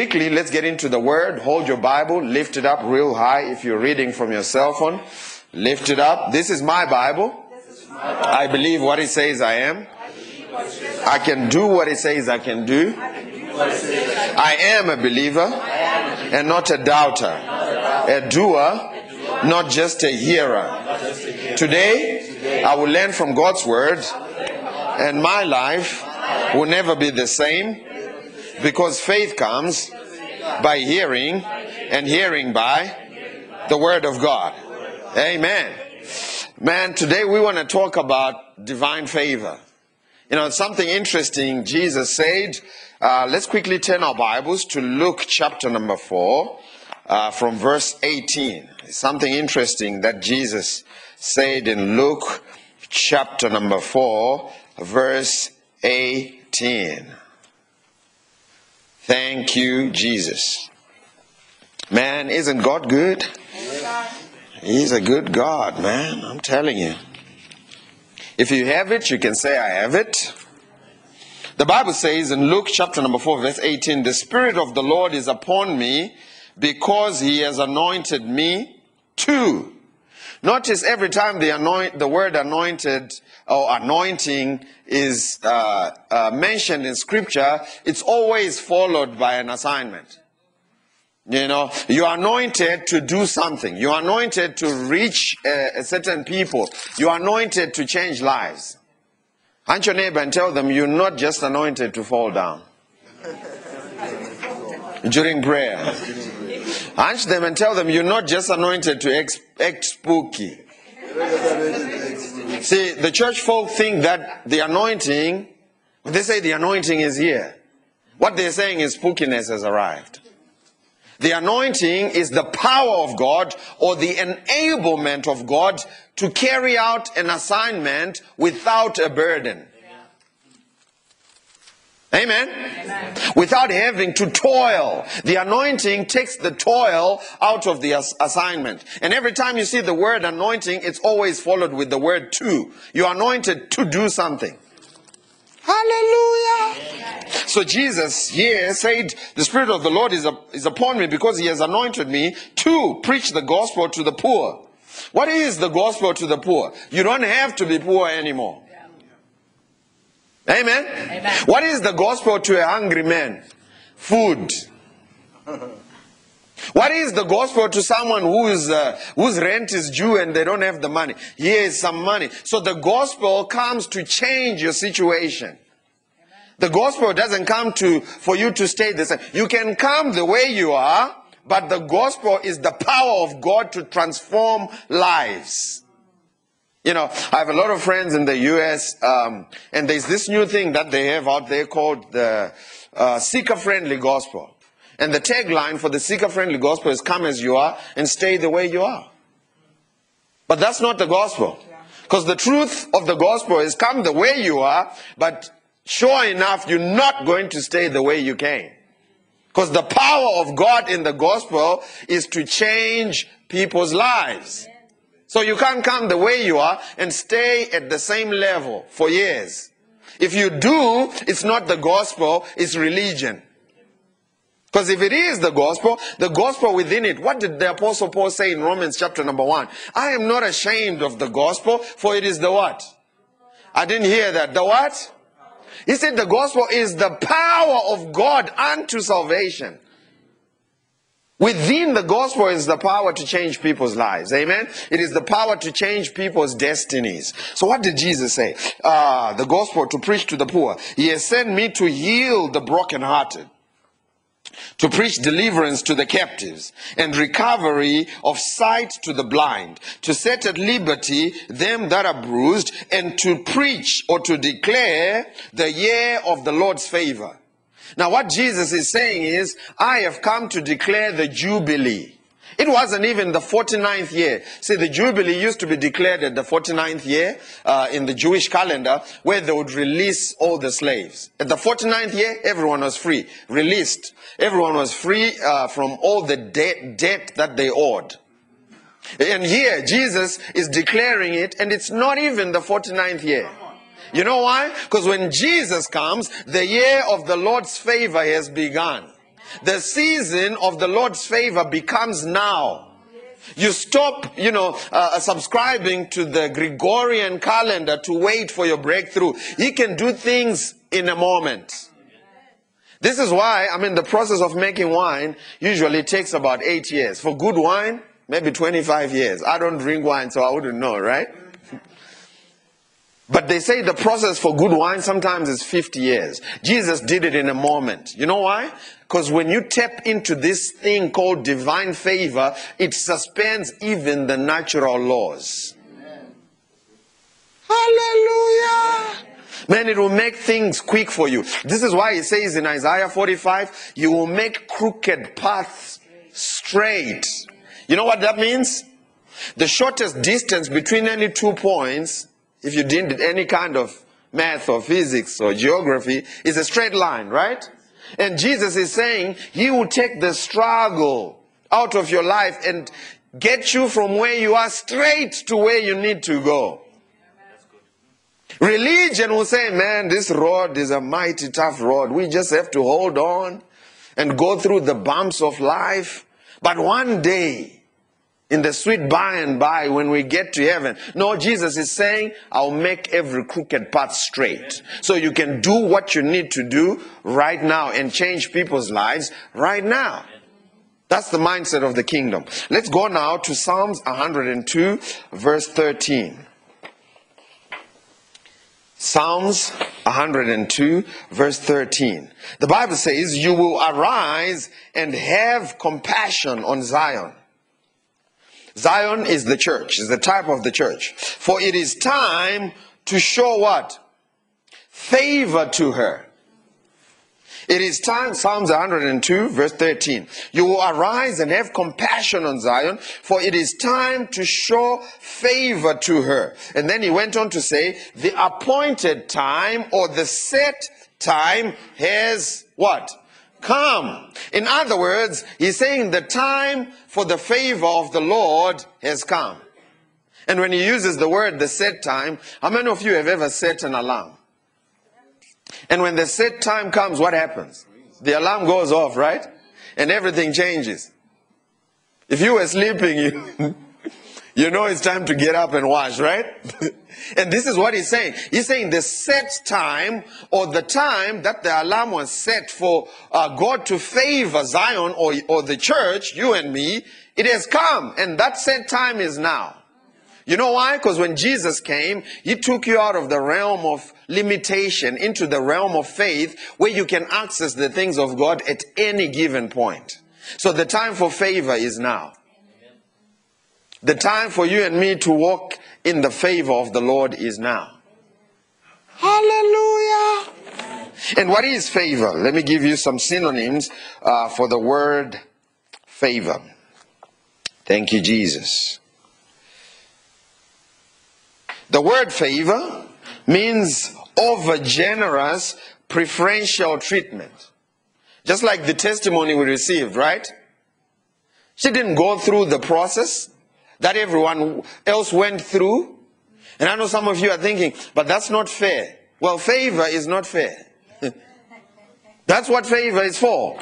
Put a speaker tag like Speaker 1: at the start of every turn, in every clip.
Speaker 1: Quickly, let's get into the word. Hold your Bible, lift it up real high if you're reading from your cell phone. Lift it up. This is my Bible. I believe what it says I am. I can do what it says I can do. I am a believer and not a doubter, a doer, not just a hearer. Today, I will learn from God's word, and my life will never be the same because faith comes by hearing, and hearing by the Word of God. Amen. Man, today we want to talk about divine favor. You know, something interesting Jesus said. Uh, let's quickly turn our Bibles to Luke chapter number 4 uh, from verse 18. Something interesting that Jesus said in Luke chapter number 4, verse 18. Thank you, Jesus. Man, isn't God good? He's a good God, man. I'm telling you. If you have it, you can say, I have it. The Bible says in Luke chapter number 4, verse 18, The Spirit of the Lord is upon me because he has anointed me to. Notice every time the, anoint, the word anointed or anointing is uh, uh, mentioned in scripture, it's always followed by an assignment. You know, you are anointed to do something. You are anointed to reach a, a certain people. You are anointed to change lives. Hunt your neighbor and tell them you're not just anointed to fall down during prayer. Hunch them and tell them you're not just anointed to act spooky. See, the church folk think that the anointing, they say the anointing is here, what they're saying is spookiness has arrived. The anointing is the power of God or the enablement of God to carry out an assignment without a burden. Amen? Amen? Without having to toil. The anointing takes the toil out of the ass- assignment. And every time you see the word anointing, it's always followed with the word to. You're anointed to do something. Hallelujah. Amen. So Jesus here said, The Spirit of the Lord is, is upon me because He has anointed me to preach the gospel to the poor. What is the gospel to the poor? You don't have to be poor anymore. Amen? Amen. What is the gospel to a hungry man? Food. What is the gospel to someone whose uh, whose rent is due and they don't have the money? Here is some money. So the gospel comes to change your situation. The gospel doesn't come to for you to stay the same. You can come the way you are, but the gospel is the power of God to transform lives. You know, I have a lot of friends in the US, um, and there's this new thing that they have out there called the uh, seeker friendly gospel. And the tagline for the seeker friendly gospel is come as you are and stay the way you are. But that's not the gospel. Because the truth of the gospel is come the way you are, but sure enough, you're not going to stay the way you came. Because the power of God in the gospel is to change people's lives. So you can't come the way you are and stay at the same level for years. If you do, it's not the gospel, it's religion. Because if it is the gospel, the gospel within it, what did the apostle Paul say in Romans chapter number one? I am not ashamed of the gospel, for it is the what? I didn't hear that. The what? He said the gospel is the power of God unto salvation. Within the gospel is the power to change people's lives. Amen. It is the power to change people's destinies. So what did Jesus say? Uh, the gospel to preach to the poor. He has sent me to heal the brokenhearted to preach deliverance to the captives and recovery of sight to the blind, to set at liberty them that are bruised, and to preach or to declare the year of the Lord's favor. Now, what Jesus is saying is, I have come to declare the Jubilee. It wasn't even the 49th year. See, the Jubilee used to be declared at the 49th year uh, in the Jewish calendar, where they would release all the slaves. At the 49th year, everyone was free, released. Everyone was free uh, from all the debt, debt that they owed. And here, Jesus is declaring it, and it's not even the 49th year. You know why? Because when Jesus comes, the year of the Lord's favor has begun. The season of the Lord's favor becomes now. You stop, you know, uh, subscribing to the Gregorian calendar to wait for your breakthrough. He can do things in a moment. This is why, I mean, the process of making wine usually takes about eight years. For good wine, maybe 25 years. I don't drink wine, so I wouldn't know, right? But they say the process for good wine sometimes is 50 years. Jesus did it in a moment. You know why? Because when you tap into this thing called divine favor, it suspends even the natural laws. Amen. Hallelujah. Man, it will make things quick for you. This is why he says in Isaiah 45, you will make crooked paths straight. You know what that means? The shortest distance between any two points if you did any kind of math or physics or geography, it's a straight line, right? And Jesus is saying he will take the struggle out of your life and get you from where you are straight to where you need to go. Religion will say, man, this road is a mighty tough road. We just have to hold on and go through the bumps of life. But one day, in the sweet by and by when we get to heaven. No, Jesus is saying, I'll make every crooked path straight. So you can do what you need to do right now and change people's lives right now. That's the mindset of the kingdom. Let's go now to Psalms 102, verse 13. Psalms 102, verse 13. The Bible says, You will arise and have compassion on Zion Zion is the church, is the type of the church. For it is time to show what? Favor to her. It is time, Psalms 102, verse 13. You will arise and have compassion on Zion, for it is time to show favor to her. And then he went on to say, the appointed time or the set time has what? Come. In other words, he's saying the time for the favor of the Lord has come. And when he uses the word the set time, how many of you have ever set an alarm? And when the set time comes, what happens? The alarm goes off, right? And everything changes. If you were sleeping, you, you know it's time to get up and wash, right? And this is what he's saying. He's saying the set time or the time that the alarm was set for uh, God to favor Zion or, or the church, you and me, it has come. And that set time is now. You know why? Because when Jesus came, he took you out of the realm of limitation into the realm of faith where you can access the things of God at any given point. So the time for favor is now. The time for you and me to walk in the favor of the Lord is now. Hallelujah. And what is favor? Let me give you some synonyms uh, for the word favor. Thank you, Jesus. The word favor means over generous preferential treatment. Just like the testimony we received, right? She didn't go through the process that everyone else went through. And I know some of you are thinking, but that's not fair. Well, favor is not fair. that's what favor is for.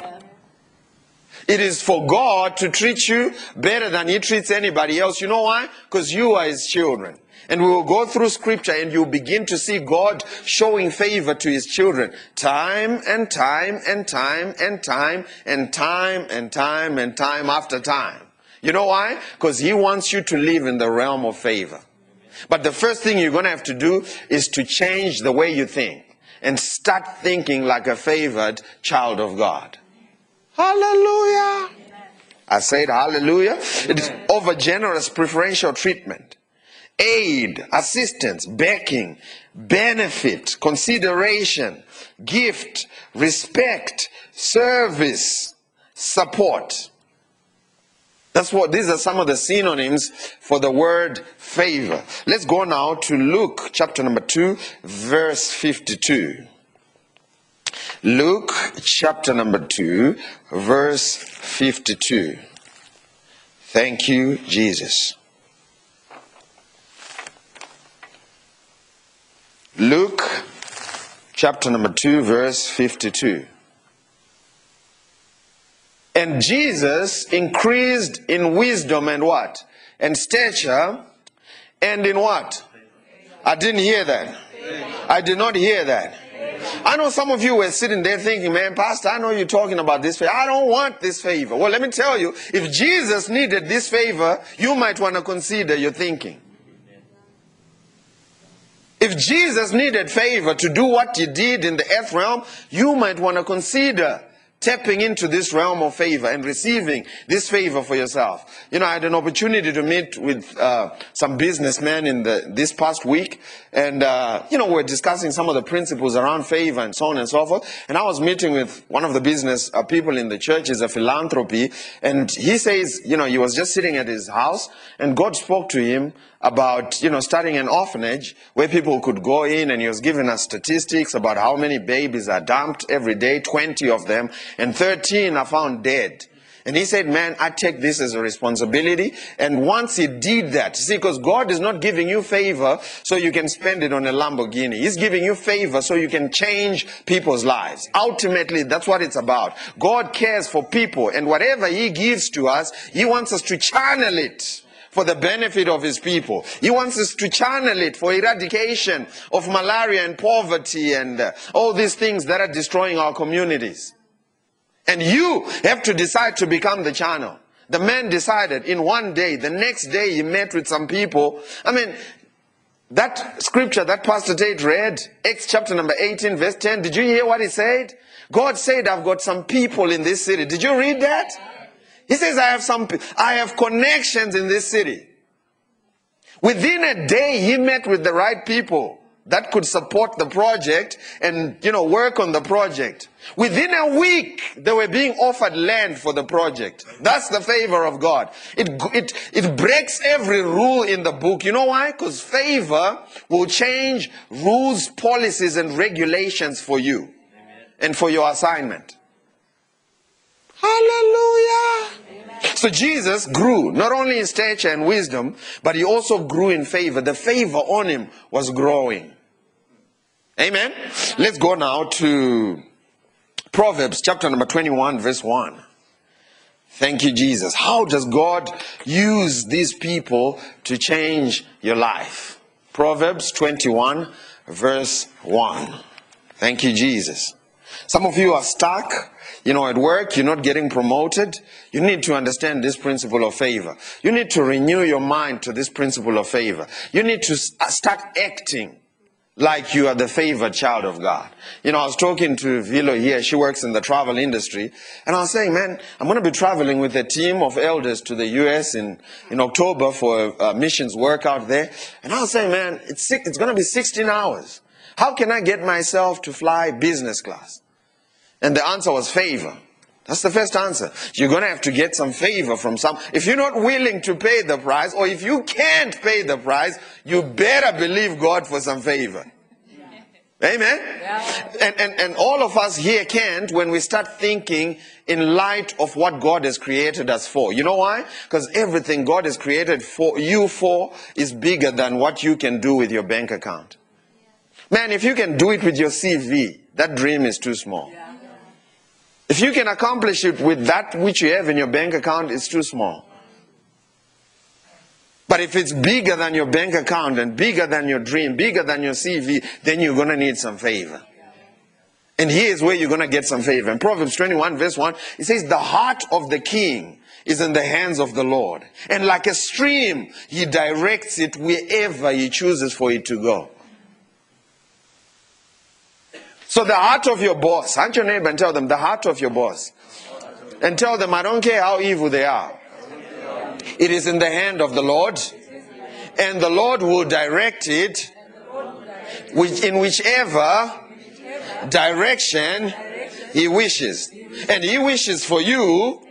Speaker 1: It is for God to treat you better than He treats anybody else. You know why? Because you are His children. And we will go through scripture and you will begin to see God showing favor to his children time and time and time and time and time and time and time after time. You know why? Because he wants you to live in the realm of favor. But the first thing you're going to have to do is to change the way you think and start thinking like a favored child of God. Hallelujah. I said hallelujah. It is over generous preferential treatment, aid, assistance, backing, benefit, consideration, gift, respect, service, support. That's what these are some of the synonyms for the word favor. Let's go now to Luke chapter number 2, verse 52. Luke chapter number 2, verse 52. Thank you, Jesus. Luke chapter number 2, verse 52. And Jesus increased in wisdom and what? And stature and in what? I didn't hear that. I did not hear that. I know some of you were sitting there thinking, man, Pastor, I know you're talking about this favor. I don't want this favor. Well, let me tell you, if Jesus needed this favor, you might want to consider your thinking. If Jesus needed favor to do what he did in the earth realm, you might want to consider tapping into this realm of favor and receiving this favor for yourself. You know, I had an opportunity to meet with uh, some businessmen in the this past week, and uh, you know, we're discussing some of the principles around favor and so on and so forth. And I was meeting with one of the business uh, people in the church, is a philanthropy, and he says, you know, he was just sitting at his house, and God spoke to him about you know starting an orphanage where people could go in and he was giving us statistics about how many babies are dumped every day 20 of them and 13 are found dead. And he said man i take this as a responsibility. And once he did that see because god is not giving you favor so you can spend it on a lamborghini. He's giving you favor so you can change people's lives. Ultimately that's what it's about. God cares for people and whatever he gives to us he wants us to channel it for the benefit of his people. He wants us to channel it for eradication of malaria and poverty and uh, all these things that are destroying our communities. And you have to decide to become the channel. The man decided in one day, the next day he met with some people. I mean, that scripture that Pastor Tate read, Acts chapter number 18, verse 10, did you hear what he said? God said, I've got some people in this city. Did you read that? He says, I have some, I have connections in this city. Within a day, he met with the right people that could support the project and, you know, work on the project. Within a week, they were being offered land for the project. That's the favor of God. It, it, it breaks every rule in the book. You know why? Because favor will change rules, policies, and regulations for you Amen. and for your assignment. Hallelujah. So Jesus grew not only in stature and wisdom, but he also grew in favor. The favor on him was growing. Amen. Let's go now to Proverbs chapter number 21, verse 1. Thank you, Jesus. How does God use these people to change your life? Proverbs 21, verse 1. Thank you, Jesus. Some of you are stuck you know, at work, you're not getting promoted. You need to understand this principle of favor. You need to renew your mind to this principle of favor. You need to start acting like you are the favored child of God. You know, I was talking to Vilo here. She works in the travel industry. And I was saying, man, I'm going to be traveling with a team of elders to the U.S. in, in October for a, a missions work out there. And I was saying, man, it's, it's going to be 16 hours. How can I get myself to fly business class? And the answer was favor. That's the first answer. You're going to have to get some favor from some. If you're not willing to pay the price, or if you can't pay the price, you better believe God for some favor. Amen? Yeah. And, and, and all of us here can't when we start thinking in light of what God has created us for. You know why? Because everything God has created for you for is bigger than what you can do with your bank account. Man, if you can do it with your CV, that dream is too small. Yeah. If you can accomplish it with that which you have in your bank account, it's too small. But if it's bigger than your bank account and bigger than your dream, bigger than your CV, then you're going to need some favor. And here's where you're going to get some favor. In Proverbs 21 verse 1, it says, the heart of the king is in the hands of the Lord. And like a stream, he directs it wherever he chooses for it to go. So the heart of your boss, hunt your neighbor and tell them the heart of your boss. And tell them, I don't care how evil they are. It is in the hand of the Lord. And the Lord will direct it in whichever direction He wishes. And He wishes for you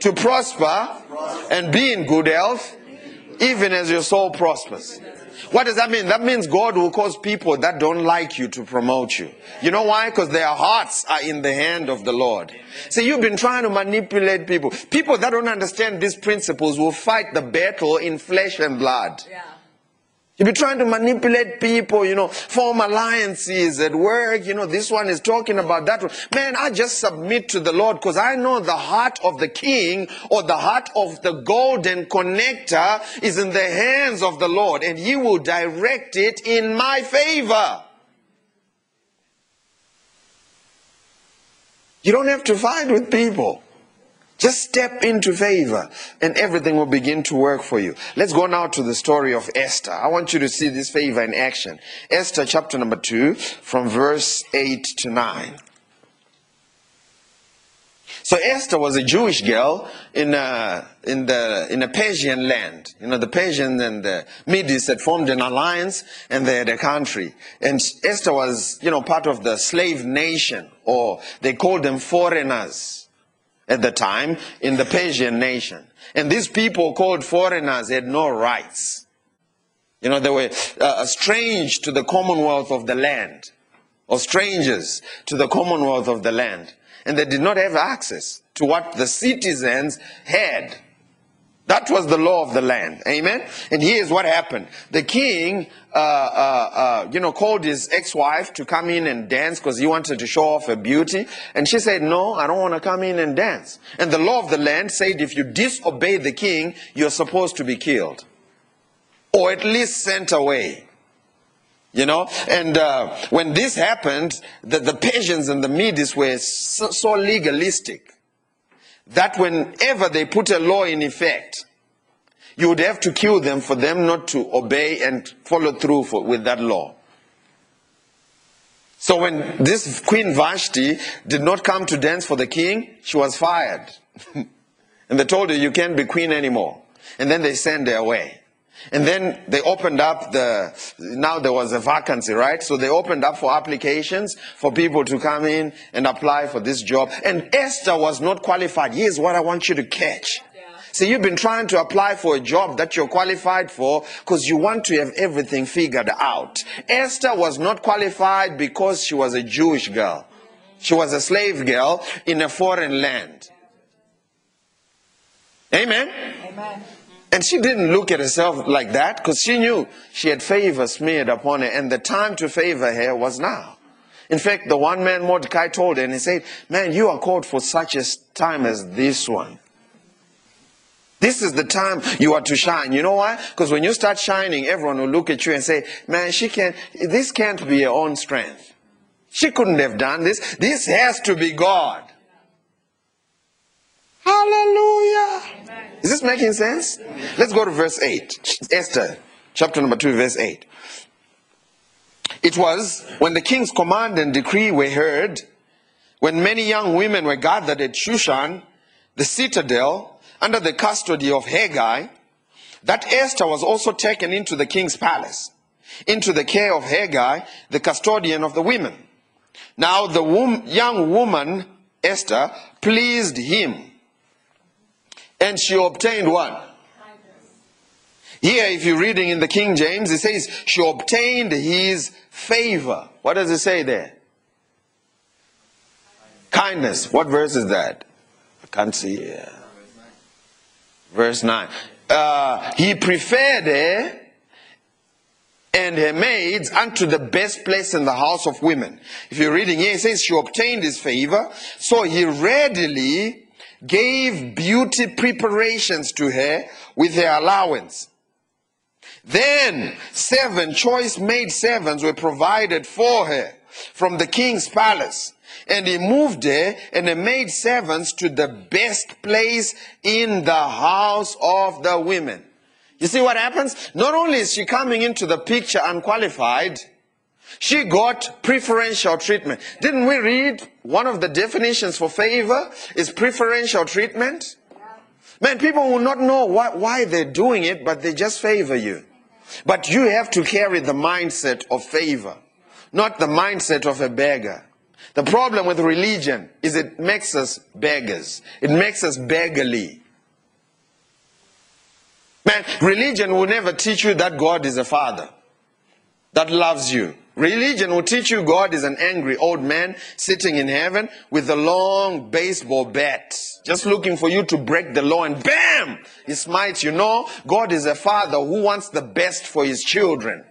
Speaker 1: to prosper and be in good health, even as your soul prospers. What does that mean? That means God will cause people that don't like you to promote you. You know why? Because their hearts are in the hand of the Lord. See, you've been trying to manipulate people. People that don't understand these principles will fight the battle in flesh and blood. Yeah. You'll be trying to manipulate people, you know, form alliances at work. You know, this one is talking about that one. Man, I just submit to the Lord because I know the heart of the king or the heart of the golden connector is in the hands of the Lord and he will direct it in my favor. You don't have to fight with people. Just step into favor and everything will begin to work for you. Let's go now to the story of Esther. I want you to see this favor in action. Esther chapter number 2 from verse 8 to 9. So Esther was a Jewish girl in a, in the in a Persian land. You know, the Persians and the Medes had formed an alliance and they had a country. And Esther was, you know, part of the slave nation, or they called them foreigners at the time in the Persian nation. And these people called foreigners had no rights. You know, they were uh, strange to the commonwealth of the land, or strangers to the commonwealth of the land. And they did not have access to what the citizens had. That was the law of the land. Amen. And here's what happened. The king, uh, uh, uh, you know, called his ex-wife to come in and dance because he wanted to show off her beauty. And she said, no, I don't want to come in and dance. And the law of the land said if you disobey the king, you're supposed to be killed. Or at least sent away. You know, and uh, when this happened, the, the Persians and the Medes were so, so legalistic that whenever they put a law in effect, you would have to kill them for them not to obey and follow through for, with that law. So when this Queen Vashti did not come to dance for the king, she was fired. and they told her, you can't be queen anymore. And then they sent her away. And then they opened up the, now there was a vacancy, right? So they opened up for applications for people to come in and apply for this job. And Esther was not qualified. Here's what I want you to catch. See, you've been trying to apply for a job that you're qualified for because you want to have everything figured out. Esther was not qualified because she was a Jewish girl. She was a slave girl in a foreign land. Amen? Amen. And she didn't look at herself like that because she knew she had favor smeared upon her and the time to favor her was now. In fact, the one man Mordecai told her and he said, man, you are called for such a time as this one. This is the time you are to shine. You know why? Because when you start shining, everyone will look at you and say, man, she can't, this can't be her own strength. She couldn't have done this. This has to be God. Hallelujah. Is this making sense? Let's go to verse 8. Esther, chapter number 2, verse 8. It was when the king's command and decree were heard, when many young women were gathered at Shushan, the citadel, under the custody of Hegai, that Esther was also taken into the king's palace, into the care of Hegai, the custodian of the women. Now the wom- young woman, Esther, pleased him and she obtained what? Here, if you're reading in the King James, it says she obtained his favor. What does it say there? Kindness. What verse is that? I can't see. Yeah. Verse 9. Uh, he preferred her and her maids unto the best place in the house of women. If you're reading here, it says she obtained his favor. So he readily gave beauty preparations to her with her allowance. Then seven choice maid servants were provided for her from the king's palace. And he moved her and her made servants to the best place in the house of the women. You see what happens? Not only is she coming into the picture unqualified, she got preferential treatment. Didn't we read one of the definitions for favor is preferential treatment? Man, people will not know why, why they're doing it, but they just favor you. But you have to carry the mindset of favor, not the mindset of a beggar. The problem with religion is it makes us beggars. It makes us beggarly. Man, religion will never teach you that God is a father. That loves you. Religion will teach you God is an angry old man sitting in heaven with a long baseball bat, just looking for you to break the law, and bam! He smites you. No, God is a father who wants the best for his children.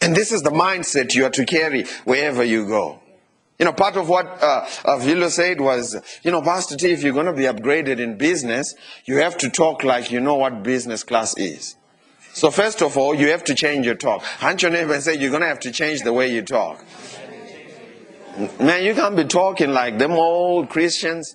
Speaker 1: And this is the mindset you are to carry wherever you go. You know, part of what uh, uh, said was, you know, Pastor T, if you're going to be upgraded in business, you have to talk like you know what business class is. So first of all, you have to change your talk. Hunt your neighbor and say, you're going to have to change the way you talk. Man, you can't be talking like them old Christians.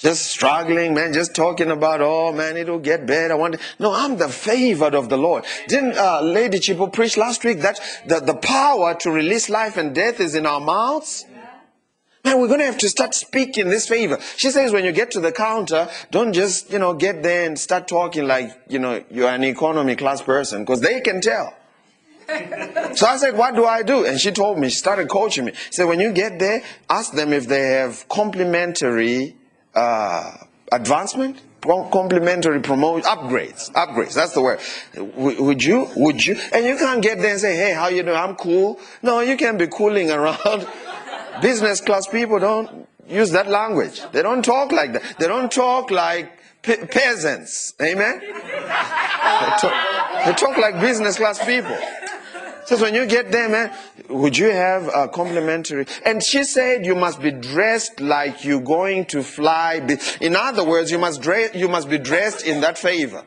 Speaker 1: Just struggling, man, just talking about, oh man, it'll get better. I want no, I'm the favored of the Lord. Didn't uh, Lady Chipo preach last week that the, the power to release life and death is in our mouths? Man, we're going to have to start speaking this favor. She says when you get to the counter, don't just, you know, get there and start talking like, you know, you're an economy class person because they can tell. so I said, what do I do? And she told me, she started coaching me. She said, when you get there, ask them if they have complimentary uh, advancement, complimentary promotion, upgrades, upgrades. That's the word. Would you? Would you? And you can't get there and say, "Hey, how you doing? I'm cool." No, you can be cooling around. Business class people don't use that language. They don't talk like that. They don't talk like pe- peasants. Amen? They talk, they talk like business class people. Says when you get there, man, would you have a complimentary? And she said you must be dressed like you're going to fly. In other words, you must dress, you must be dressed in that favor.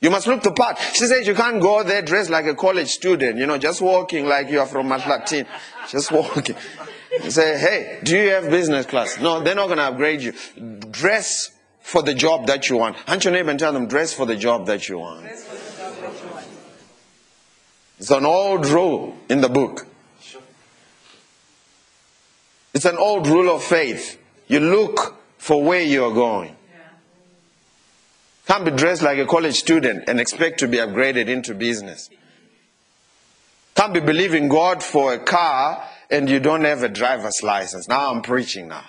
Speaker 1: You must look the part. She said you can't go there dressed like a college student, you know, just walking like you are from Latin. Just walking. Say, hey, do you have business class? No, they're not going to upgrade you. Dress for the job that you want. Hunt your neighbor and tell them, dress for the job that you want. It's an old rule in the book. It's an old rule of faith. You look for where you're going. Can't be dressed like a college student and expect to be upgraded into business. Can't be believing God for a car and you don't have a driver's license. Now I'm preaching now.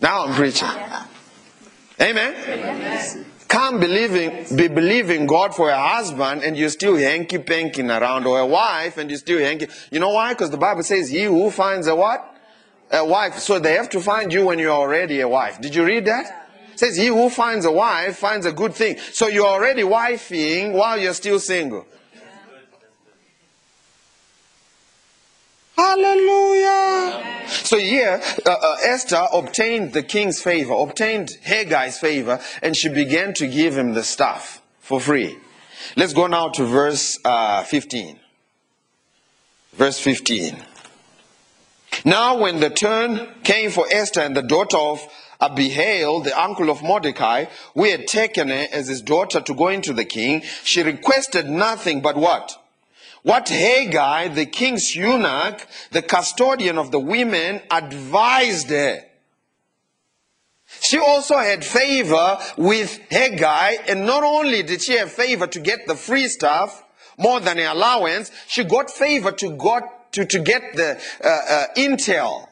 Speaker 1: Now I'm preaching. Amen. Amen. Can't believing, be believing God for a husband and you're still hanky panking around, or a wife and you're still hanky. You know why? Because the Bible says, He who finds a what? A wife. So they have to find you when you're already a wife. Did you read that? Says, He who finds a wife finds a good thing. So you're already wifing while you're still single. Hallelujah. So here, uh, uh, Esther obtained the king's favor, obtained Haggai's favor, and she began to give him the stuff for free. Let's go now to verse uh, 15. Verse 15. Now, when the turn came for Esther and the daughter of Abihail, the uncle of Mordecai, who had taken her as his daughter to go into the king, she requested nothing but what? What Haggai, the king's eunuch, the custodian of the women, advised her. She also had favor with Haggai, and not only did she have favor to get the free stuff, more than an allowance, she got favor to, got, to, to get the uh, uh, intel.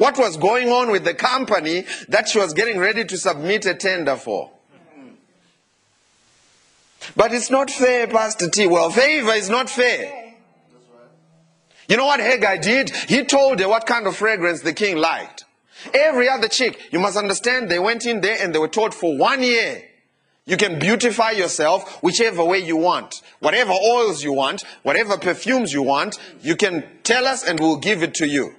Speaker 1: What was going on with the company that she was getting ready to submit a tender for. But it's not fair, Pastor T. Well, favor is not fair. You know what Haggai did? He told her what kind of fragrance the king liked. Every other chick, you must understand, they went in there and they were told for one year, you can beautify yourself whichever way you want. Whatever oils you want, whatever perfumes you want, you can tell us and we'll give it to you.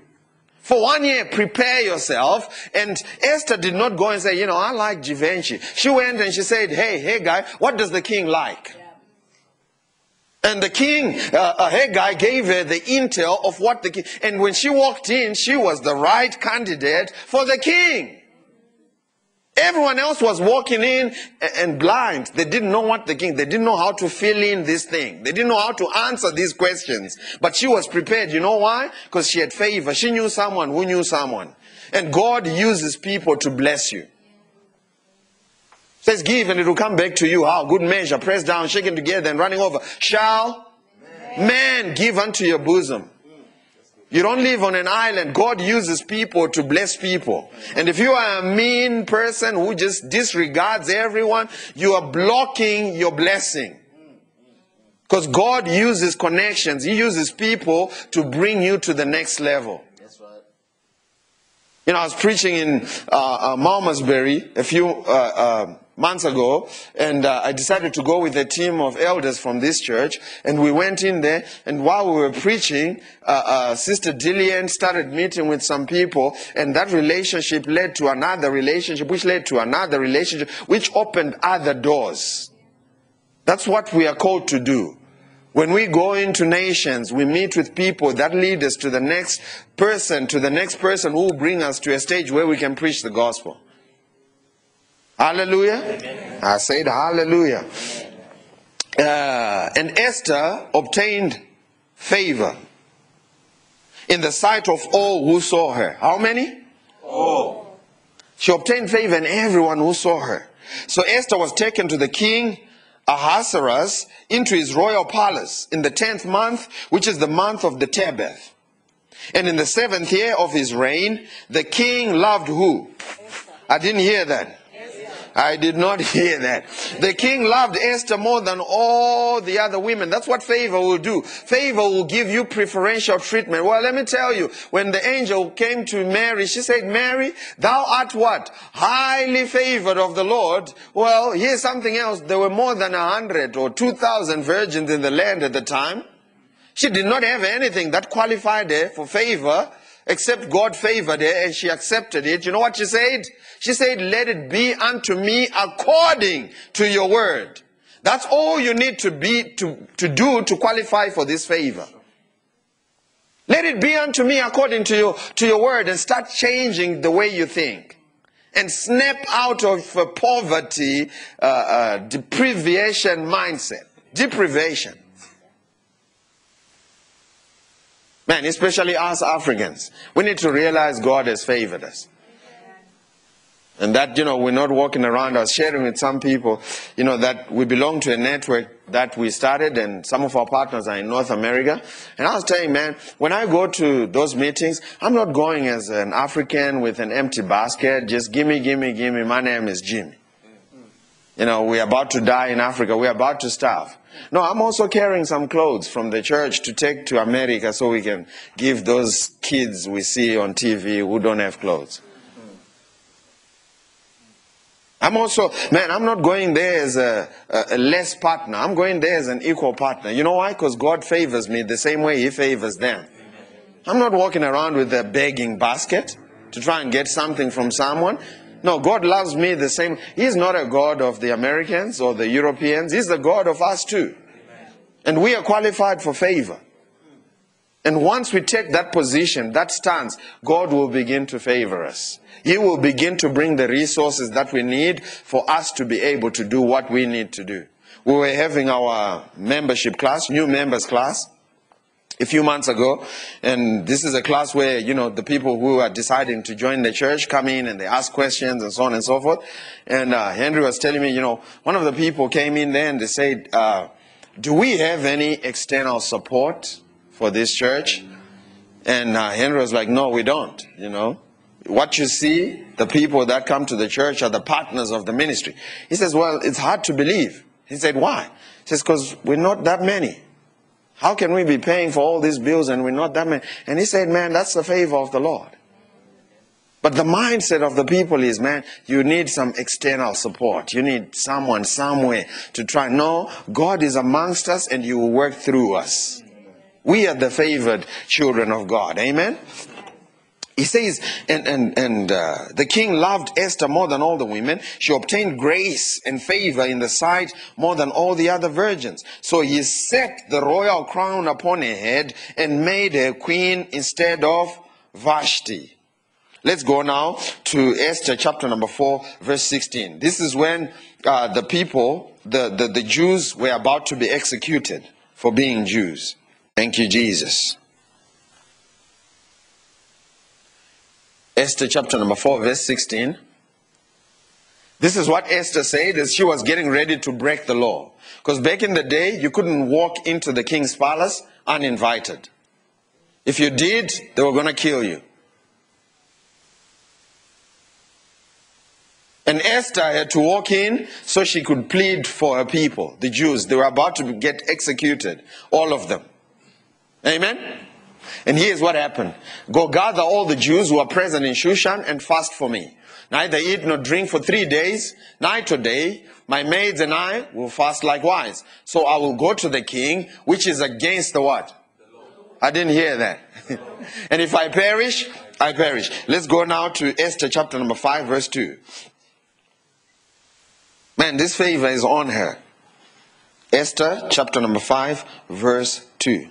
Speaker 1: For one year, prepare yourself. And Esther did not go and say, you know, I like Givenchy. She went and she said, hey, hey guy, what does the king like? And the king, uh, uh, Haggai, gave her the intel of what the king, and when she walked in, she was the right candidate for the king. Everyone else was walking in and blind. They didn't know what the king, they didn't know how to fill in this thing. They didn't know how to answer these questions. But she was prepared. You know why? Because she had favor. She knew someone who knew someone. And God uses people to bless you. Says, give and it will come back to you. How? Good measure, pressed down, shaken together, and running over. Shall man give unto your bosom? You don't live on an island. God uses people to bless people. And if you are a mean person who just disregards everyone, you are blocking your blessing. Because God uses connections, He uses people to bring you to the next level. You know, I was preaching in uh, uh, Malmesbury a few uh, uh, months ago, and uh, I decided to go with a team of elders from this church, and we went in there, and while we were preaching, uh, uh, Sister Dillian started meeting with some people, and that relationship led to another relationship, which led to another relationship, which opened other doors. That's what we are called to do. When we go into nations, we meet with people that lead us to the next person, to the next person who will bring us to a stage where we can preach the gospel. Hallelujah.
Speaker 2: Amen.
Speaker 1: I said hallelujah. Uh, and Esther obtained favor in the sight of all who saw her. How many?
Speaker 2: All.
Speaker 1: She obtained favor in everyone who saw her. So Esther was taken to the king Ahasuerus into his royal palace in the tenth month, which is the month of the Tebeth. And in the seventh year of his reign, the king loved who? I didn't hear that. I did not hear that. The king loved Esther more than all the other women. That's what favor will do. Favor will give you preferential treatment. Well, let me tell you, when the angel came to Mary, she said, Mary, thou art what? Highly favored of the Lord. Well, here's something else. There were more than a hundred or two thousand virgins in the land at the time. She did not have anything that qualified her for favor except God favored her and she accepted it. You know what she said? She said, Let it be unto me according to your word. That's all you need to be to, to do to qualify for this favor. Let it be unto me according to your to your word and start changing the way you think. And snap out of uh, poverty, uh, uh, deprivation mindset. Deprivation. Man, especially us Africans, we need to realize God has favored us. And that, you know, we're not walking around. I was sharing with some people, you know, that we belong to a network that we started and some of our partners are in North America. And I was telling, man, when I go to those meetings, I'm not going as an African with an empty basket. Just gimme, gimme, gimme. My name is Jimmy. You know, we're about to die in Africa. We're about to starve. No, I'm also carrying some clothes from the church to take to America so we can give those kids we see on TV who don't have clothes. I'm also, man, I'm not going there as a, a, less partner. I'm going there as an equal partner. You know why? Because God favors me the same way He favors them. I'm not walking around with a begging basket to try and get something from someone. No, God loves me the same. He's not a God of the Americans or the Europeans. He's the God of us too. And we are qualified for favor. And once we take that position, that stance, God will begin to favor us. He will begin to bring the resources that we need for us to be able to do what we need to do. We were having our membership class, new members class, a few months ago, and this is a class where, you know, the people who are deciding to join the church come in and they ask questions and so on and so forth. And uh, Henry was telling me, you know, one of the people came in there and they said, uh, do we have any external support for this church? And uh, Henry was like, no, we don't, you know. What you see, the people that come to the church are the partners of the ministry. He says, Well, it's hard to believe. He said, Why? He says, Because we're not that many. How can we be paying for all these bills and we're not that many? And he said, Man, that's the favor of the Lord. But the mindset of the people is, man, you need some external support. You need someone somewhere to try. No, God is amongst us and you will work through us. We are the favored children of God. Amen. He says, and, and, and uh, the king loved Esther more than all the women. She obtained grace and favor in the sight more than all the other virgins. So he set the royal crown upon her head and made her queen instead of Vashti. Let's go now to Esther chapter number 4, verse 16. This is when uh, the people, the, the, the Jews, were about to be executed for being Jews. Thank you, Jesus. Esther chapter number 4, verse 16. This is what Esther said as she was getting ready to break the law. Because back in the day, you couldn't walk into the king's palace uninvited. If you did, they were going to kill you. And Esther had to walk in so she could plead for her people, the Jews. They were about to get executed, all of them. Amen? And here's what happened Go gather all the Jews who are present in Shushan and fast for me. Neither eat nor drink for three days, night or day. My maids and I will fast likewise. So I will go to the king, which is against the what? I didn't hear that. and if I perish, I perish. Let's go now to Esther chapter number 5, verse 2. Man, this favor is on her. Esther chapter number 5, verse 2.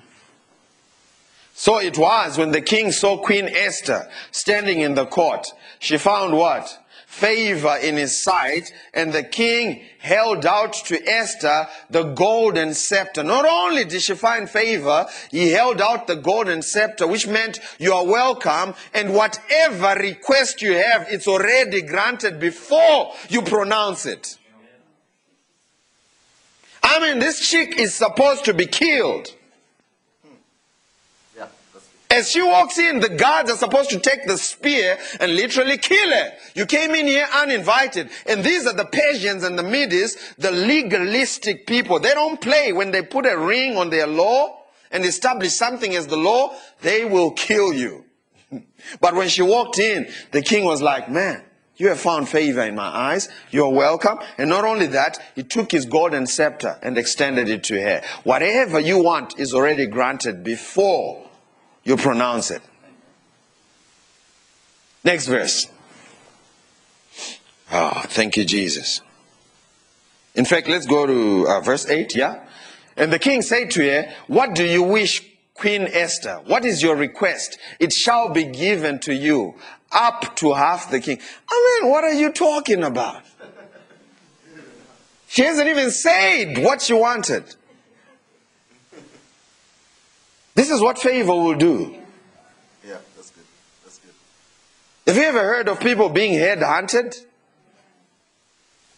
Speaker 1: So it was when the king saw Queen Esther standing in the court. She found what? Favor in his sight, and the king held out to Esther the golden scepter. Not only did she find favor, he held out the golden scepter, which meant you are welcome, and whatever request you have, it's already granted before you pronounce it. I mean, this chick is supposed to be killed. As she walks in, the guards are supposed to take the spear and literally kill her. You came in here uninvited. And these are the Persians and the Medes, the legalistic people. They don't play when they put a ring on their law and establish something as the law, they will kill you. but when she walked in, the king was like, man, you have found favor in my eyes. You're welcome. And not only that, he took his golden scepter and extended it to her. Whatever you want is already granted before you pronounce it. Next verse. Oh, thank you, Jesus. In fact, let's go to uh, verse 8, yeah? And the king said to her, What do you wish, Queen Esther? What is your request? It shall be given to you, up to half the king. I mean, what are you talking about? She hasn't even said what she wanted. This is what favor will do.
Speaker 2: Yeah, that's good. That's good.
Speaker 1: Have you ever heard of people being headhunted?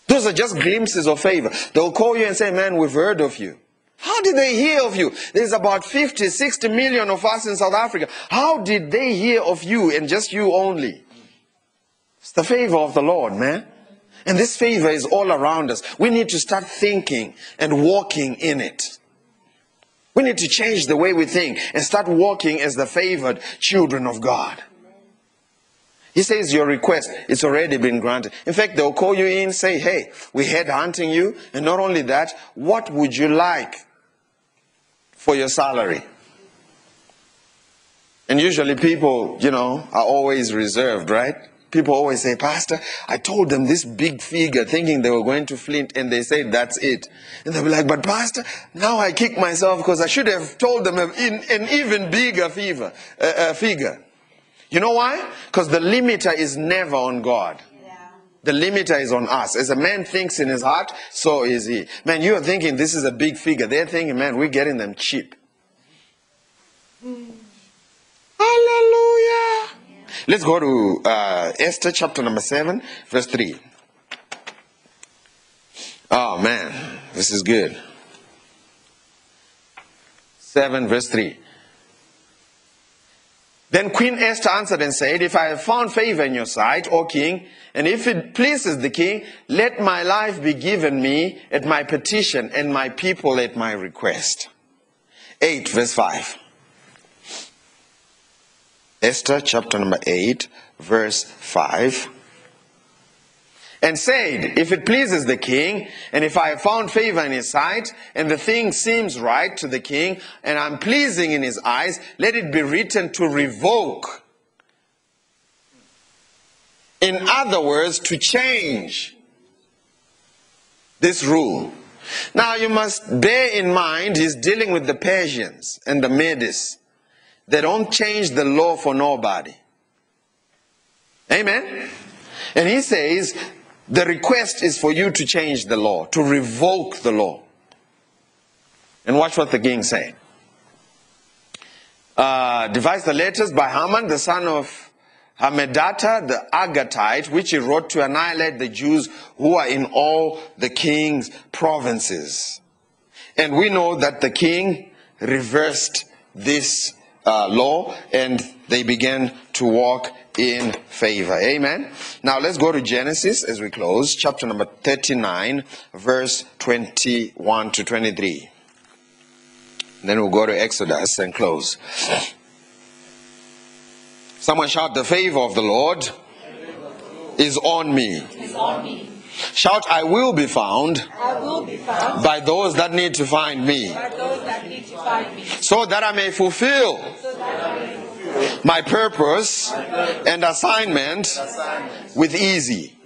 Speaker 1: Those are just glimpses of favor. They'll call you and say, Man, we've heard of you. How did they hear of you? There's about 50, 60 million of us in South Africa. How did they hear of you and just you only? It's the favor of the Lord, man. And this favor is all around us. We need to start thinking and walking in it. We need to change the way we think and start walking as the favored children of God. He says your request, it's already been granted. In fact, they'll call you in, say, hey, we head hunting you. And not only that, what would you like for your salary? And usually people, you know, are always reserved, right? People always say, Pastor, I told them this big figure thinking they were going to Flint and they said that's it. And they'll be like, but Pastor, now I kick myself because I should have told them an, an even bigger fever, uh, uh, figure. You know why? Because the limiter is never on God. The limiter is on us. As a man thinks in his heart, so is he. Man, you are thinking this is a big figure. They're thinking, man, we're getting them cheap. Mm. Hallelujah. Let's go to uh, Esther chapter number 7, verse 3. Oh man, this is good. 7 verse 3. Then Queen Esther answered and said, If I have found favor in your sight, O king, and if it pleases the king, let my life be given me at my petition and my people at my request. 8 verse 5. Esther chapter number 8, verse 5. And said, If it pleases the king, and if I have found favor in his sight, and the thing seems right to the king, and I'm pleasing in his eyes, let it be written to revoke. In other words, to change this rule. Now you must bear in mind he's dealing with the Persians and the Medes. They don't change the law for nobody. Amen? And he says, the request is for you to change the law, to revoke the law. And watch what the king said. Uh, devised the letters by Haman, the son of Hammedatha, the Agagite, which he wrote to annihilate the Jews who are in all the king's provinces. And we know that the king reversed this uh, law and they began to walk in favor. Amen. Now let's go to Genesis as we close, chapter number 39, verse 21 to 23. Then we'll go to Exodus and close. Someone shout, The favor of the Lord is on me.
Speaker 3: Is on me.
Speaker 1: Shout, I will be found
Speaker 3: I will be found
Speaker 1: by those that need to find me,
Speaker 3: by those that need to find me,
Speaker 1: so that I may fulfill
Speaker 3: so that I may fulfill
Speaker 1: my purpose and assignment with easy.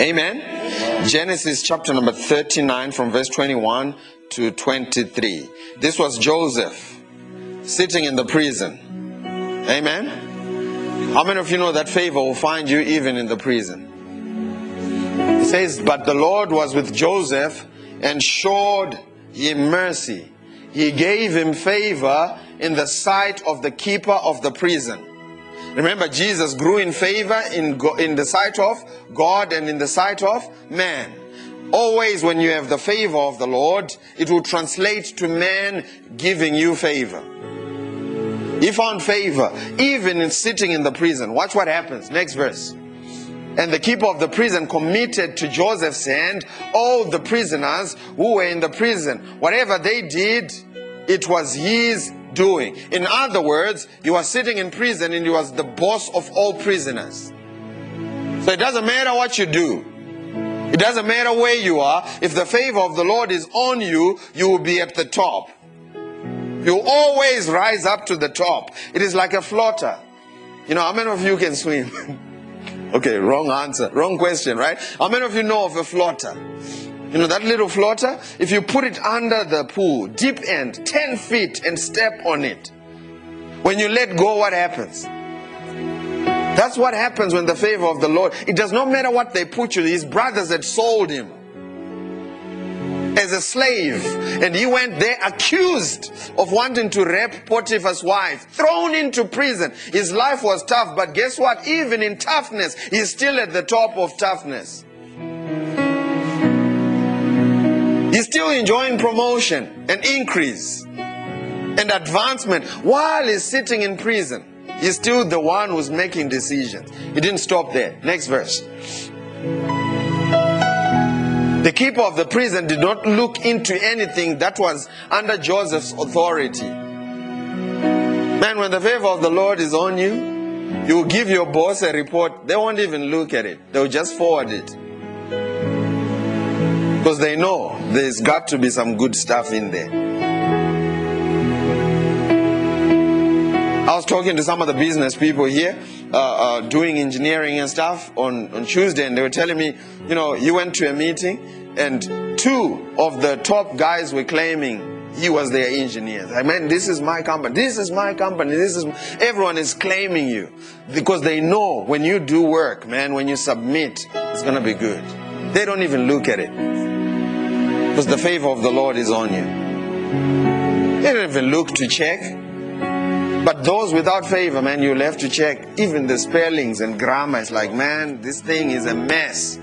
Speaker 1: Amen. Genesis chapter number 39 from verse 21 to 23. This was Joseph sitting in the prison. Amen. How many of you know that favor will find you even in the prison? Says, But the Lord was with Joseph and showed him mercy. He gave him favor in the sight of the keeper of the prison. Remember, Jesus grew in favor in, in the sight of God and in the sight of man. Always, when you have the favor of the Lord, it will translate to man giving you favor. He found favor even in sitting in the prison. Watch what happens. Next verse. And the keeper of the prison committed to Joseph's hand all the prisoners who were in the prison. Whatever they did, it was his doing. In other words, you was sitting in prison and you was the boss of all prisoners. So it doesn't matter what you do. It doesn't matter where you are. If the favor of the Lord is on you, you will be at the top. You always rise up to the top. It is like a floater. You know, how many of you can swim? okay, wrong answer. Wrong question, right? How many of you know of a floater? You know, that little floater, if you put it under the pool, deep end, 10 feet, and step on it, when you let go, what happens? That's what happens when the favor of the Lord, it does not matter what they put you, his brothers had sold him as a slave, and he went there accused of wanting to rape Potiphar's wife, thrown into prison. His life was tough, but guess what? Even in toughness, he's still at the top of toughness. He's still enjoying promotion and increase and advancement while he's sitting in prison. He's still the one who's making decisions. He didn't stop there. Next verse. The keeper of the prison did not look into anything that was under Joseph's authority. Man, when the favor of the Lord is on you, you will give your boss a report. They won't even look at it, they'll just forward it. Because they know there's got to be some good stuff in there. Talking to some of the business people here, uh, uh, doing engineering and stuff on, on Tuesday, and they were telling me, you know, you went to a meeting, and two of the top guys were claiming he was their engineer. I mean, this is my company. This is my company. This is everyone is claiming you because they know when you do work, man. When you submit, it's gonna be good. They don't even look at it because the favor of the Lord is on you. They don't even look to check. But those without favor, man, you'll have to check. Even the spellings and grammar is like, man, this thing is a mess.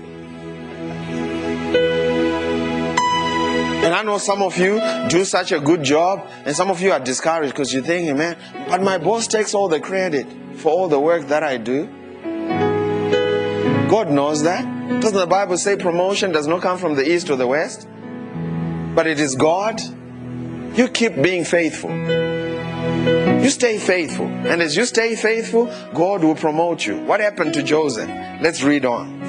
Speaker 1: And I know some of you do such a good job, and some of you are discouraged because you're thinking, man, but my boss takes all the credit for all the work that I do. God knows that. Doesn't the Bible say promotion does not come from the east or the west? But it is God. You keep being faithful. You stay faithful. And as you stay faithful, God will promote you. What happened to Joseph? Let's read on.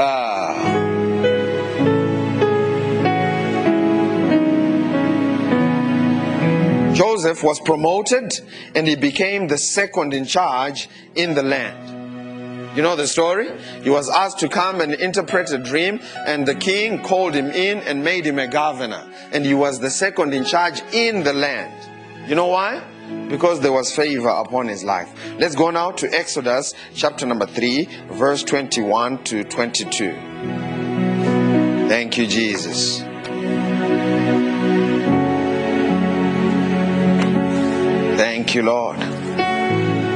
Speaker 1: Ah. Joseph was promoted and he became the second in charge in the land. You know the story? He was asked to come and interpret a dream, and the king called him in and made him a governor. And he was the second in charge in the land. You know why? Because there was favor upon his life. Let's go now to Exodus chapter number 3, verse 21 to 22. Thank you, Jesus. Thank you, Lord.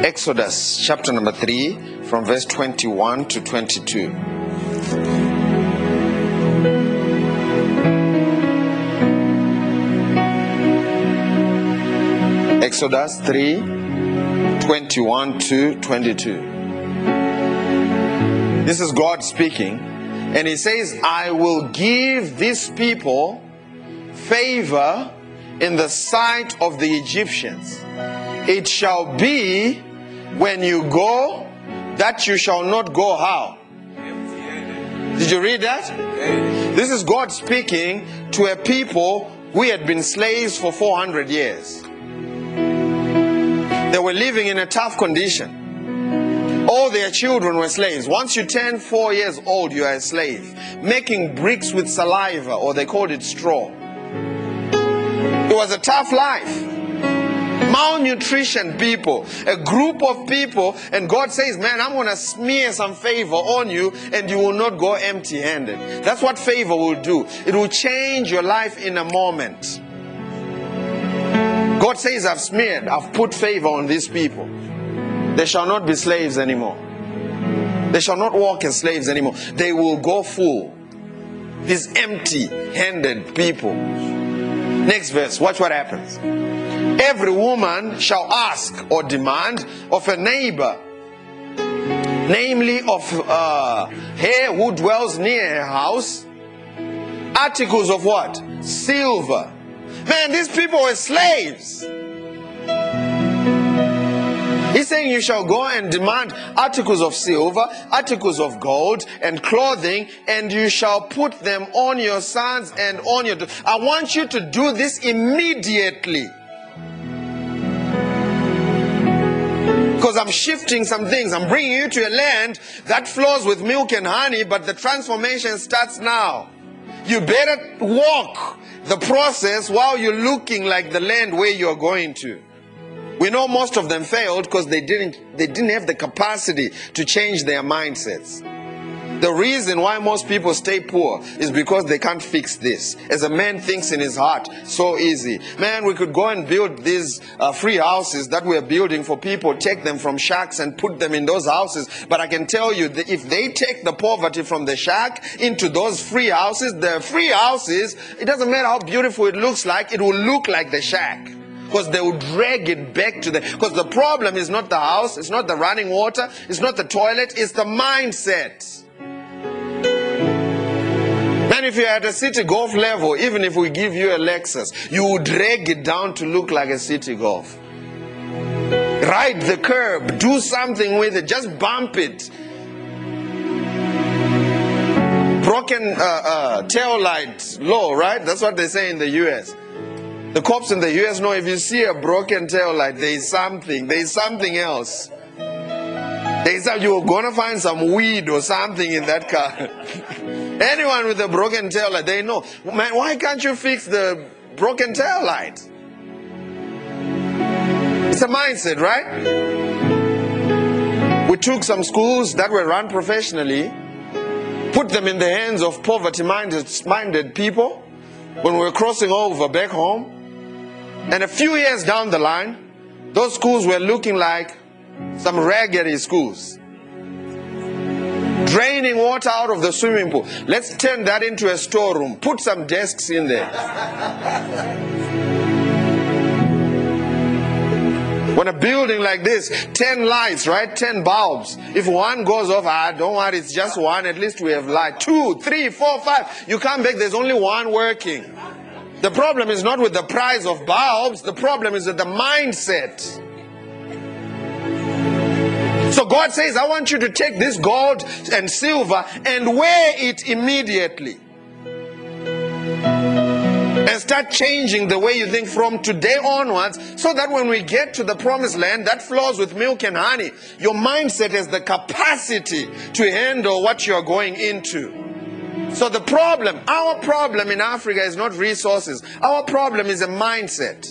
Speaker 1: Exodus chapter number 3, from verse 21 to 22. Exodus 3 21 to 22. This is God speaking. And He says, I will give these people favor in the sight of the Egyptians. It shall be when you go that you shall not go how? Did you read that? This is God speaking to a people who had been slaves for 400 years. They were living in a tough condition. All their children were slaves. Once you turn four years old, you are a slave. Making bricks with saliva, or they called it straw. It was a tough life. Malnutrition people, a group of people, and God says, Man, I'm going to smear some favor on you, and you will not go empty handed. That's what favor will do. It will change your life in a moment. God says, I've smeared, I've put favor on these people. They shall not be slaves anymore. They shall not walk as slaves anymore. They will go full. These empty handed people. Next verse, watch what happens. Every woman shall ask or demand of a neighbor, namely of uh, her who dwells near her house, articles of what? Silver. Man, these people were slaves. He's saying you shall go and demand articles of silver, articles of gold, and clothing, and you shall put them on your sons and on your. I want you to do this immediately. Because I'm shifting some things. I'm bringing you to a land that flows with milk and honey, but the transformation starts now. You better walk the process while you're looking like the land where you're going to. We know most of them failed because they didn't they didn't have the capacity to change their mindsets. The reason why most people stay poor is because they can't fix this. As a man thinks in his heart, so easy. Man, we could go and build these uh, free houses that we're building for people, take them from shacks and put them in those houses. But I can tell you that if they take the poverty from the shack into those free houses, the free houses, it doesn't matter how beautiful it looks like, it will look like the shack because they will drag it back to the because the problem is not the house it's not the running water it's not the toilet it's the mindset and if you're at a Citi Golf level even if we give you a lexus you will drag it down to look like a Citi Golf ride the curb do something with it just bump it broken uh, uh, tail light law right that's what they say in the us the cops in the US know if you see a broken tail light, there is something. There is something else. Is said you're gonna find some weed or something in that car. Anyone with a broken tail light, they know. Man, why can't you fix the broken tail light? It's a mindset, right? We took some schools that were run professionally, put them in the hands of poverty minded, minded people when we were crossing over back home. And a few years down the line, those schools were looking like some raggedy schools. Draining water out of the swimming pool. Let's turn that into a storeroom. Put some desks in there. When a building like this, 10 lights, right? 10 bulbs. If one goes off, ah, don't worry, it's just one. At least we have light. Two, three, four, five. You come back, there's only one working. The problem is not with the price of bulbs, the problem is with the mindset. So God says, I want you to take this gold and silver and wear it immediately. And start changing the way you think from today onwards so that when we get to the promised land that flows with milk and honey, your mindset has the capacity to handle what you are going into. So the problem, our problem in Africa is not resources. Our problem is a mindset.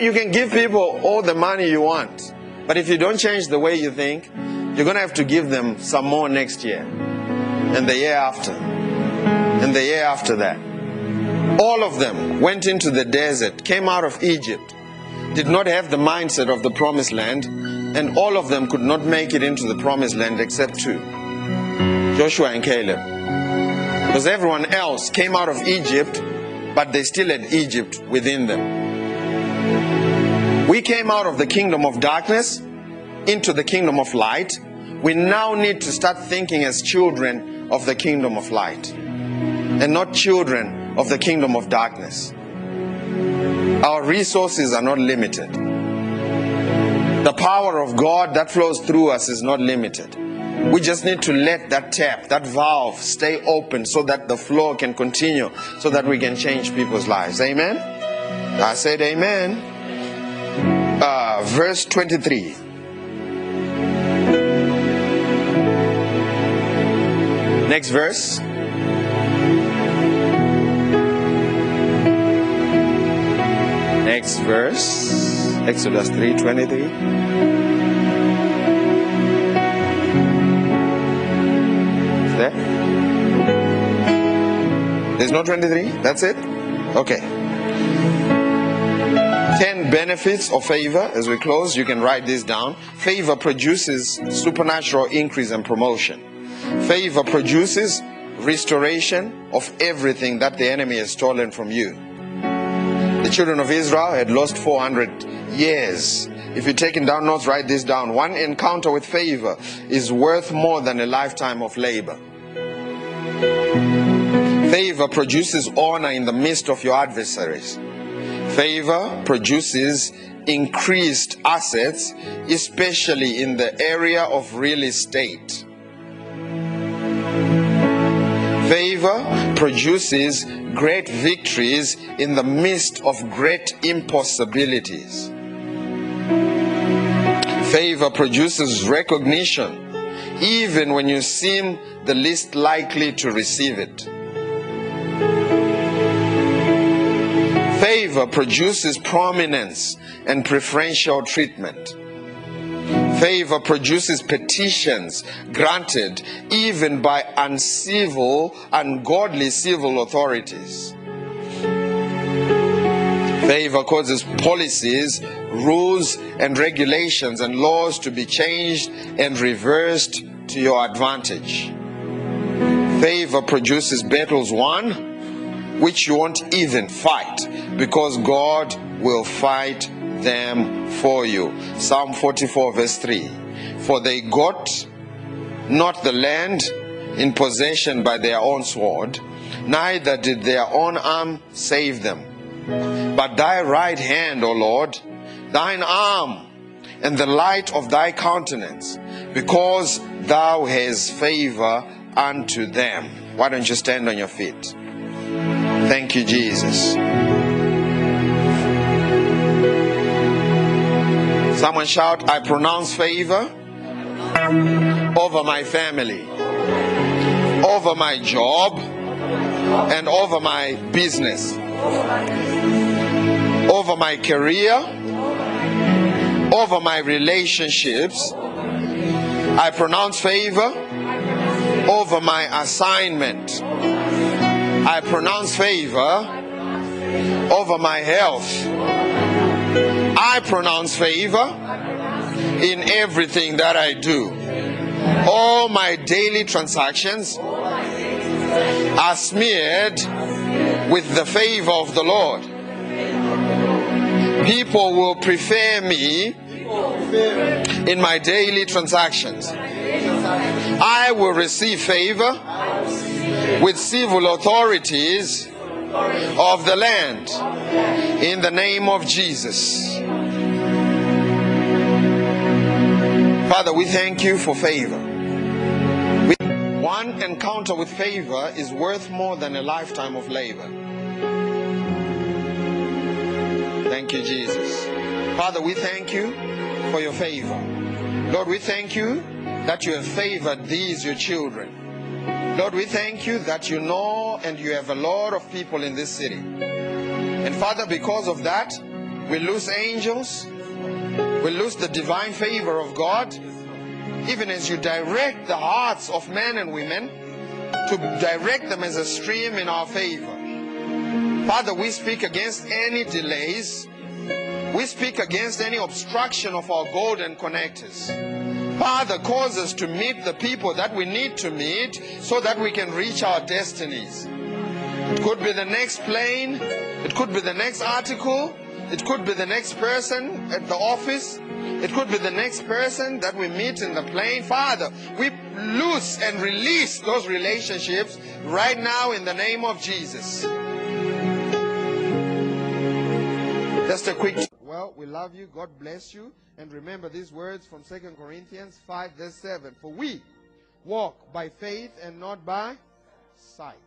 Speaker 1: You can give people all the money you want. But if you don't change the way you think, you're going to have to give them some more next year. And the year after. And the year after that. All of them went into the desert, came out of Egypt, did not have the mindset of the promised land, and all of them could not make it into the promised land except two Joshua and Caleb. Because everyone else came out of Egypt but they still had Egypt within them. We came out of the kingdom of darkness into the kingdom of light. We now need to start thinking as children of the kingdom of light and not children of the kingdom of darkness. Our resources are not limited. The power of God that flows through us is not limited. We just need to let that tap, that valve stay open so that the flow can continue, so that we can change people's lives. Amen? I said amen. Uh, verse 23. Next verse. Next verse. Exodus 3:23. Is there? There's no 23? That's it? Okay. 10 benefits of favor as we close. You can write this down. Favor produces supernatural increase and promotion. Favor produces restoration of everything that the enemy has stolen from you. The children of Israel had lost 400 years. If you're taking down notes, write this down. One encounter with favor is worth more than a lifetime of labor. Favor produces honor in the midst of your adversaries. Favor produces increased assets, especially in the area of real estate. Favor produces great victories in the midst of great impossibilities. Favor produces recognition even when you seem the least likely to receive it. Favor produces prominence and preferential treatment. Favor produces petitions granted even by uncivil, ungodly civil authorities. Favor causes policies, rules, and regulations and laws to be changed and reversed to your advantage. Favor produces battles won which you won't even fight because God will fight them for you. Psalm 44, verse 3. For they got not the land in possession by their own sword, neither did their own arm save them. But thy right hand, O Lord, thine arm, and the light of thy countenance, because thou hast favor unto them. Why don't you stand on your feet? Thank you, Jesus. Someone shout, I pronounce favor over my family, over my job, and over my business, over my career, over my relationships. I pronounce favor over my assignment. I pronounce favor over my health. I pronounce favor in everything that I do. All my daily transactions are smeared with the favor of the Lord. People will prefer me in my daily transactions. I will receive favor with civil authorities of the land in the name of Jesus. Father, we thank you for favor. One encounter with favor is worth more than a lifetime of labor. Thank you, Jesus. Father, we thank you for your favor. Lord, we thank you that you have favored these, your children. Lord, we thank you that you know and you have a lot of people in this city. And Father, because of that, we lose angels, we lose the divine favor of God, even as you direct the hearts of men and women to direct them as a stream in our favor. Father, we speak against any delays. We speak against any obstruction of our golden connectors. Father, cause us to meet the people that we need to meet so that we can reach our destinies. It could be the next plane. It could be the next article. It could be the next person at the office. It could be the next person that we meet in the plane. Father, we loose and release those relationships right now in the name of Jesus. Just a quick. Well, we love you. God bless you. And remember these words from 2 Corinthians 5, verse 7. For we walk by faith and not by sight.